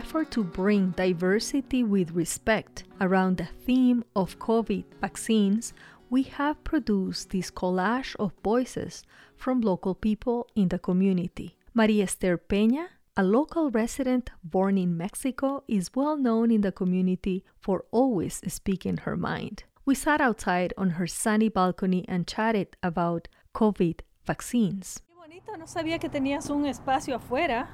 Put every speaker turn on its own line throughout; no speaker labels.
Effort to bring diversity with respect around the theme of COVID vaccines, we have produced this collage of voices from local people in the community. Maria Esther Peña, a local resident born in Mexico, is well known in the community for always speaking her mind. We sat outside on her sunny balcony and chatted about COVID vaccines.
Qué bonito, no sabía que tenías un espacio afuera.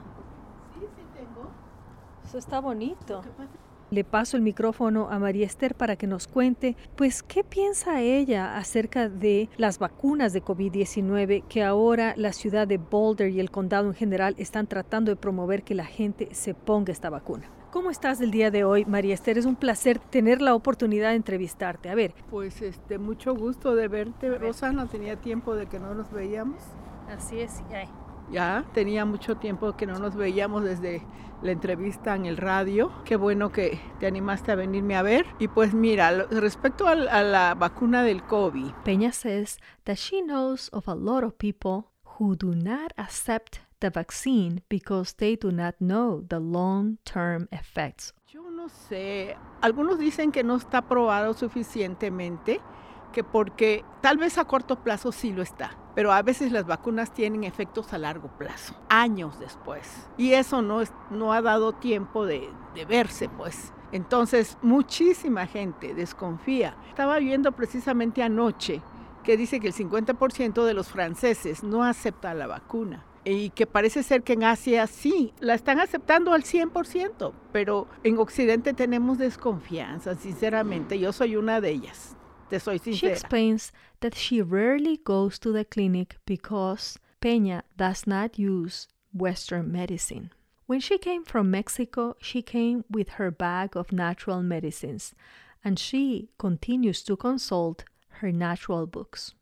Eso está bonito.
¿Qué pasa?
Le paso el micrófono a María Esther para que nos cuente, pues, qué piensa ella acerca de las vacunas de COVID-19 que ahora la ciudad de Boulder y el condado en general están tratando de promover que la gente se ponga esta vacuna. ¿Cómo estás el día de hoy, María Esther? Es un placer tener la oportunidad de entrevistarte. A ver,
Pues este, mucho gusto de verte, Rosa. No tenía tiempo de que no nos veíamos.
así es. ay.
Ya tenía mucho tiempo que no nos veíamos desde la entrevista en el radio. Qué bueno que te animaste a venirme a ver. Y pues mira, respecto al- a, la vacuna del COVID,
Peña says that she knows of a lot of people who do not accept the vaccine because they do not know the long term effects.
yo no sé, algunos dicen que no está probado suficientemente, que porque tal vez a corto plazo sí lo está, pero a veces las vacunas tienen efectos a largo plazo, años después, y eso no, ha dado tiempo de, de verse, pues. Entonces, muchísima gente desconfía. Estaba viendo precisamente anoche que dice que el 50% de los franceses no acepta la vacuna y que parece ser que en Asia sí, la están aceptando al 100%, pero en Occidente tenemos desconfianza, sinceramente. Yo soy una de ellas,
She explains that she rarely goes to the clinic because Peña does not use Western medicine. When she came from Mexico, she came with her bag of natural medicines, and she continues to consult her natural books.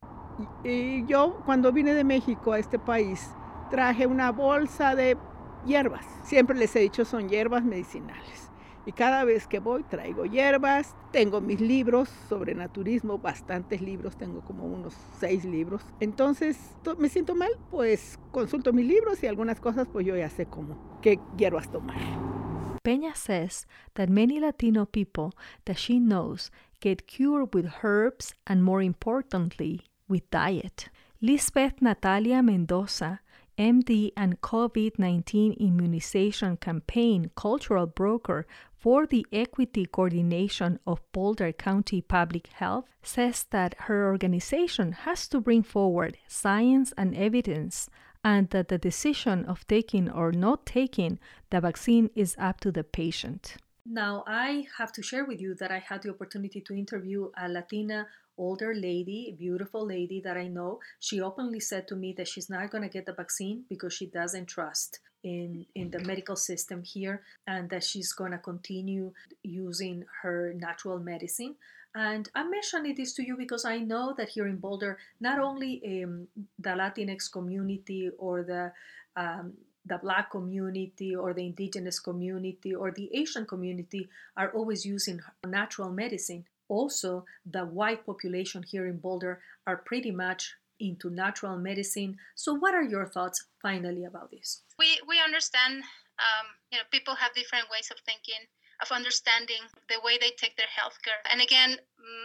Y yo cuando vine de México a este país traje una bolsa de hierbas. Siempre les he dicho son hierbas medicinales. Y cada vez que voy traigo hierbas, tengo mis libros sobre naturismo, bastantes libros, tengo como unos seis libros. Entonces to- me siento mal, pues consulto mis libros y algunas cosas pues yo ya sé cómo, qué hierbas tomar.
Peña says that many Latino people that she knows get cured with herbs and, more importantly, with diet. Lisbeth Natalia Mendoza, MD and COVID 19 immunization campaign cultural broker for the Equity Coordination of Boulder County Public Health, says that her organization has to bring forward science and evidence and that the decision of taking or not taking the vaccine is up to the patient.
Now, I have to share with you that I had the opportunity to interview a Latina older lady, beautiful lady that I know. She openly said to me that she's not going to get the vaccine because she doesn't trust in, in the medical system here and that she's going to continue using her natural medicine. And I'm mentioning this to you because I know that here in Boulder, not only um, the Latinx community or the um, the black community or the indigenous community or the Asian community are always using natural medicine. Also, the white population here in Boulder are pretty much into natural medicine. So, what are your thoughts finally about this?
we we understand um, you know people have different ways of thinking of understanding the way they take their healthcare and again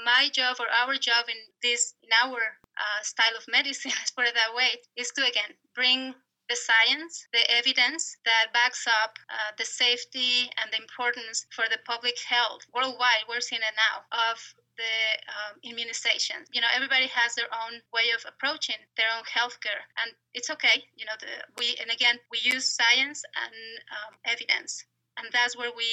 my job or our job in this in our uh, style of medicine let's put it that way is to again bring the science the evidence that backs up uh, the safety and the importance for the public health worldwide we're seeing it now of the um, immunization. You know, everybody has their own way of approaching their own healthcare, and it's okay. You know, the, we and again we use science and um, evidence, and that's where we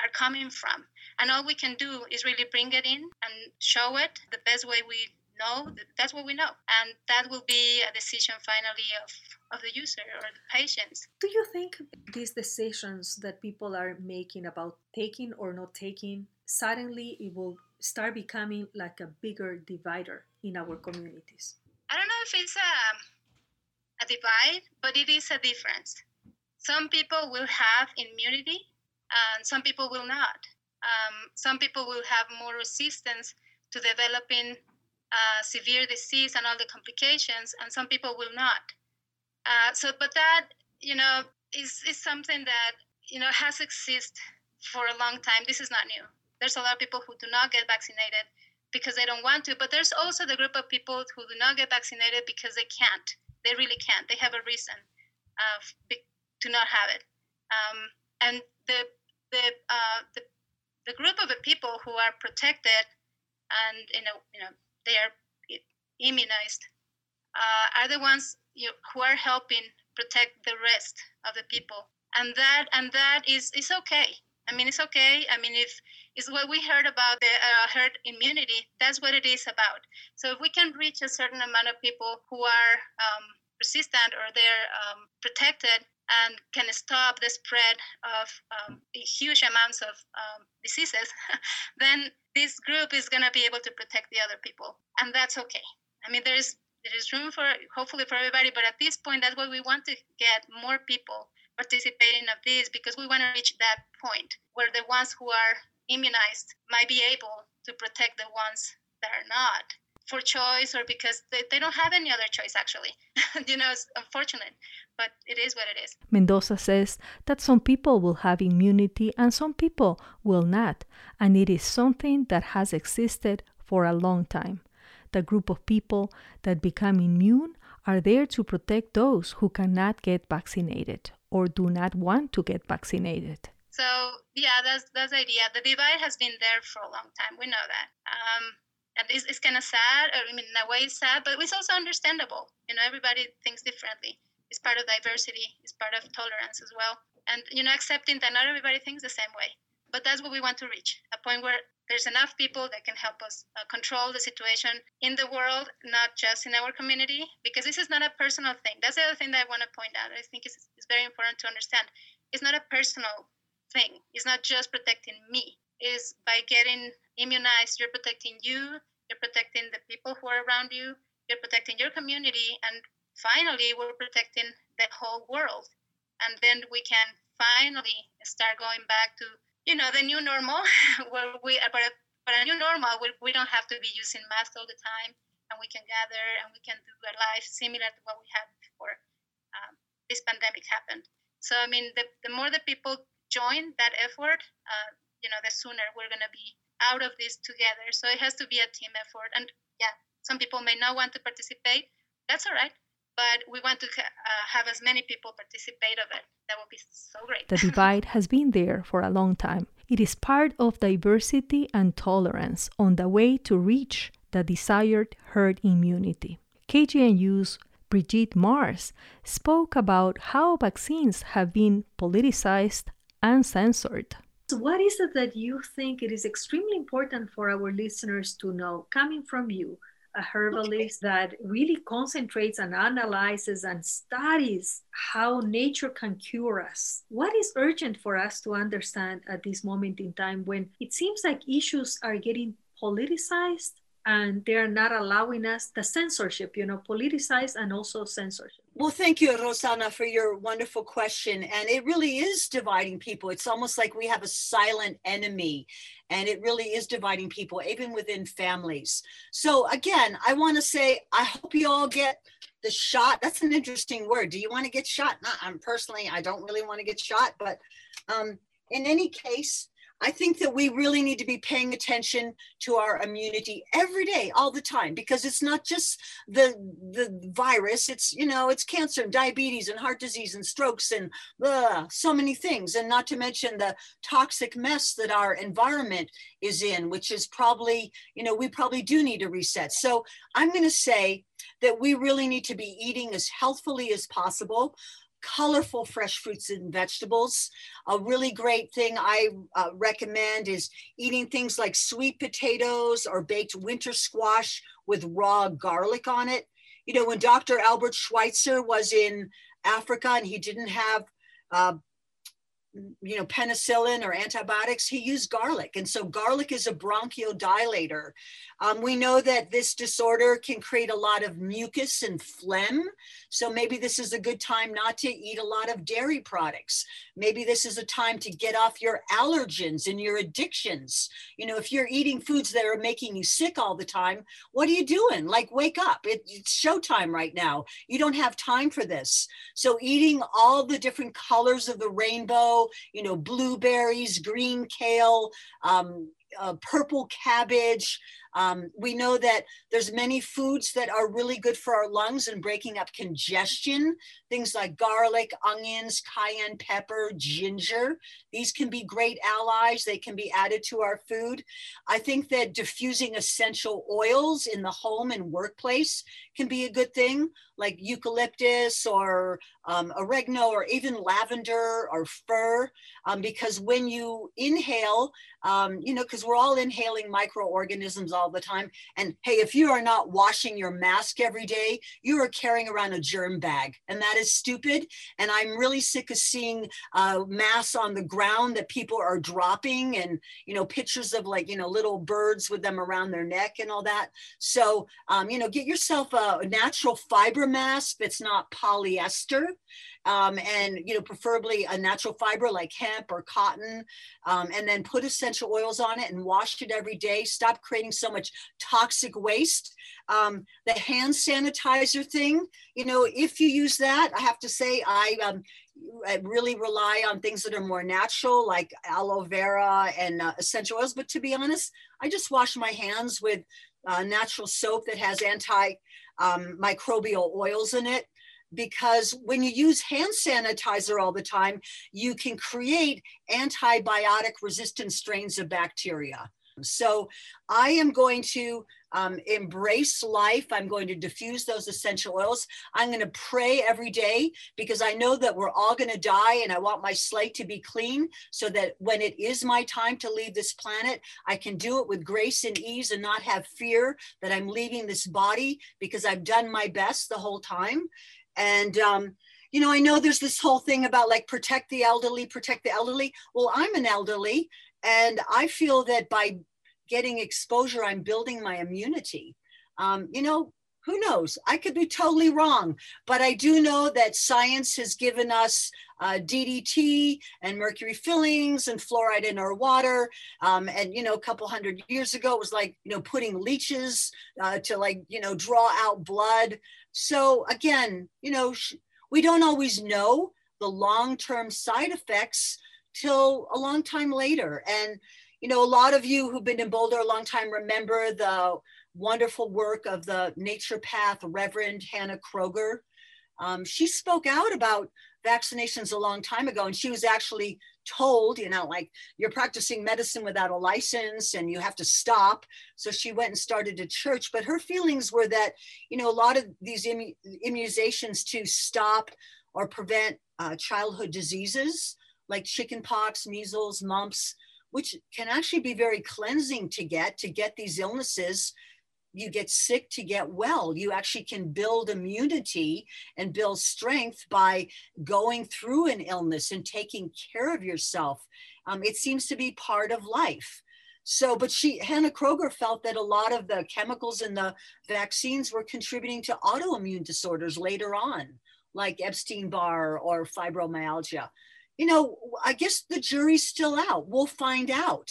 are coming from. And all we can do is really bring it in and show it the best way we know. That's what we know, and that will be a decision finally of of the user or the patients.
Do you think these decisions that people are making about taking or not taking suddenly it will start becoming like a bigger divider in our communities?
I don't know if it's a, a divide, but it is a difference. Some people will have immunity, and some people will not. Um, some people will have more resistance to developing uh, severe disease and all the complications, and some people will not. Uh, so, but that you know is is something that you know, has existed for a long time. This is not new. There's a lot of people who do not get vaccinated because they don't want to, but there's also the group of people who do not get vaccinated because they can't. They really can't. They have a reason uh, to not have it. Um, and the the, uh, the the group of the people who are protected and you know you know they are immunized uh, are the ones you know, who are helping protect the rest of the people and that and that is is okay i mean it's okay. I mean if it's what we heard about the uh, herd immunity. That's what it is about. So if we can reach a certain amount of people who are um, resistant or they're um, protected and can stop the spread of um, huge amounts of um, diseases, then this group is going to be able to protect the other people, and that's okay. I mean, there is there is room for hopefully for everybody, but at this point, that's what we want to get more people participating of this because we want to reach that point where the ones who are immunized might be able to protect the ones that are not for choice or because they, they don't have any other choice actually. You know it's unfortunate but it is what it is.
Mendoza says that some people will have immunity and some people will not and it is something that has existed for a long time. The group of people that become immune are there to protect those who cannot get vaccinated or do not want to get vaccinated.
So yeah that's that's the idea. The divide has been there for a long time. We know that. Um, and it's, it's kind of sad. I mean in a way it's sad but it's also understandable. You know everybody thinks differently. It's part of diversity. It's part of tolerance as well. And you know accepting that not everybody thinks the same way. But that's what we want to reach a point where there's enough people that can help us uh, control the situation in the world not just in our community because this is not a personal thing. That's the other thing that i want to point out. I think it's, it's very important to understand. It's not a personal thing. It's not just protecting me. Is by getting immunized, you're protecting you, you're protecting the people who are around you, you're protecting your community, and finally, we're protecting the whole world. And then we can finally start going back to, you know, the new normal, where we, but, but a new normal, we, we don't have to be using masks all the time, and we can gather and we can do a life similar to what we had before this pandemic happened. So, I mean, the, the more the people join that effort, uh, you know, the sooner we're going to be out of this together. So it has to be a team effort. And yeah, some people may not want to participate. That's all right. But we want to uh, have as many people participate of it. That would be so great.
The divide has been there for a long time. It is part of diversity and tolerance on the way to reach the desired herd immunity. KGNU's Brigitte Mars spoke about how vaccines have been politicized and censored.
So what is it that you think it is extremely important for our listeners to know coming from you, a herbalist that really concentrates and analyzes and studies how nature can cure us? What is urgent for us to understand at this moment in time when it seems like issues are getting politicized and they're not allowing us the censorship, you know, politicized and also censorship.
Well, thank you, Rosana, for your wonderful question. And it really is dividing people. It's almost like we have a silent enemy, and it really is dividing people, even within families. So, again, I want to say, I hope you all get the shot. That's an interesting word. Do you want to get shot? Not, I'm personally, I don't really want to get shot, but um, in any case, I think that we really need to be paying attention to our immunity every day, all the time, because it's not just the the virus. It's you know it's cancer and diabetes and heart disease and strokes and blah, so many things, and not to mention the toxic mess that our environment is in, which is probably you know we probably do need a reset. So I'm going to say that we really need to be eating as healthfully as possible colorful fresh fruits and vegetables. A really great thing I uh, recommend is eating things like sweet potatoes or baked winter squash with raw garlic on it. You know, when Dr. Albert Schweitzer was in Africa and he didn't have uh, you know, penicillin or antibiotics, he used garlic. And so garlic is a bronchodilator. Um, we know that this disorder can create a lot of mucus and phlegm. So maybe this is a good time not to eat a lot of dairy products. Maybe this is a time to get off your allergens and your addictions. You know, if you're eating foods that are making you sick all the time, what are you doing? Like, wake up. It, it's showtime right now. You don't have time for this. So, eating all the different colors of the rainbow you know, blueberries, green kale, um, uh, purple cabbage. Um, we know that there's many foods that are really good for our lungs and breaking up congestion. Things like garlic, onions, cayenne pepper, ginger. These can be great allies. They can be added to our food. I think that diffusing essential oils in the home and workplace can be a good thing, like eucalyptus or um, oregano or even lavender or fir, um, because when you inhale, um, you know, because we're all inhaling microorganisms all the time. And hey, if you are not washing your mask every day, you are carrying around a germ bag, and that is stupid. And I'm really sick of seeing uh, masks on the ground that people are dropping, and you know, pictures of like you know little birds with them around their neck and all that. So um, you know, get yourself a natural fiber mask that's not polyester um, and you know preferably a natural fiber like hemp or cotton um, and then put essential oils on it and wash it every day. Stop creating so much toxic waste. Um, the hand sanitizer thing you know if you use that i have to say i um, I really rely on things that are more natural, like aloe vera and uh, essential oils. But to be honest, I just wash my hands with uh, natural soap that has anti um, oils in it because when you use hand sanitizer all the time, you can create antibiotic resistant strains of bacteria. So I am going to um, embrace life. I'm going to diffuse those essential oils. I'm going to pray every day because I know that we're all going to die and I want my slate to be clean so that when it is my time to leave this planet, I can do it with grace and ease and not have fear that I'm leaving this body because I've done my best the whole time. And, um, you know, I know there's this whole thing about like protect the elderly, protect the elderly. Well, I'm an elderly, and I feel that by getting exposure, I'm building my immunity. Um, you know, who knows? I could be totally wrong, but I do know that science has given us uh, DDT and mercury fillings and fluoride in our water. Um, and, you know, a couple hundred years ago, it was like, you know, putting leeches uh, to like, you know, draw out blood. So again, you know, we don't always know the long-term side effects till a long time later. And, you know, a lot of you who've been in Boulder a long time remember the wonderful work of the naturopath Reverend Hanna Kroeger. Um, she spoke out about vaccinations a long time ago, and she was actually told, you know, like you're practicing medicine without a license and you have to stop. So she went and started a church. But her feelings were that, you know, a lot of these immu- immunizations to stop or prevent uh, childhood diseases like chickenpox, measles, mumps, which can actually be very cleansing to get, to get these illnesses you get sick to get well. You actually can build immunity and build strength by going through an illness and taking care of yourself. Um, it seems to be part of life. So, but she, Hanna Kroeger felt that a lot of the chemicals in the vaccines were contributing to autoimmune disorders later on, like Epstein Barr or fibromyalgia. You know, I guess the jury's still out. We'll find out.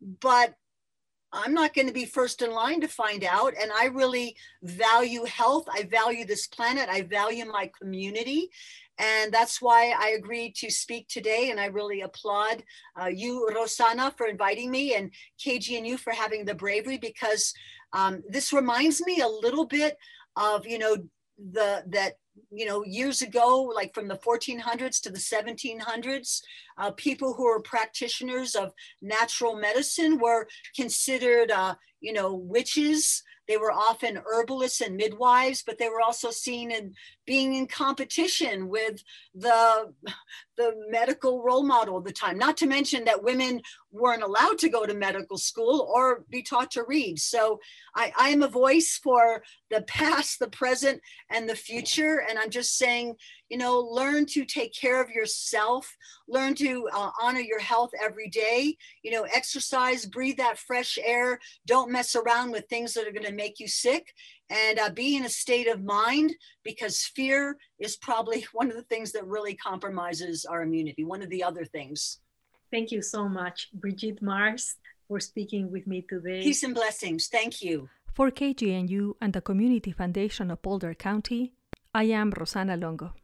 But I'm not going to be first in line to find out. And I really value health. I value this planet. I value my community. And that's why I agreed to speak today. And I really applaud uh, you, Rosana, for inviting me and KGNU for having the bravery because um, this reminds me a little bit of, you know, the that you know, years ago, like from the 1400s to the 1700s, uh, people who were practitioners of natural medicine were considered, uh, you know, witches. They were often herbalists and midwives, but they were also seen in being in competition with the, the medical role model of the time. Not to mention that women weren't allowed to go to medical school or be taught to read. So I, I am a voice for the past, the present, and the future. And I'm just saying, you know, learn to take care of yourself, learn to uh, honor your health every day, you know, exercise, breathe that fresh air, don't mess around with things that are going to make you sick, and uh, be in a state of mind because fear is probably one of the things that really compromises our immunity, one of the other things.
Thank you so much, Brigitte Mars, for speaking with me today.
Peace and blessings. Thank you.
For KGNU and the Community Foundation of Boulder County, I am Rosana Longo.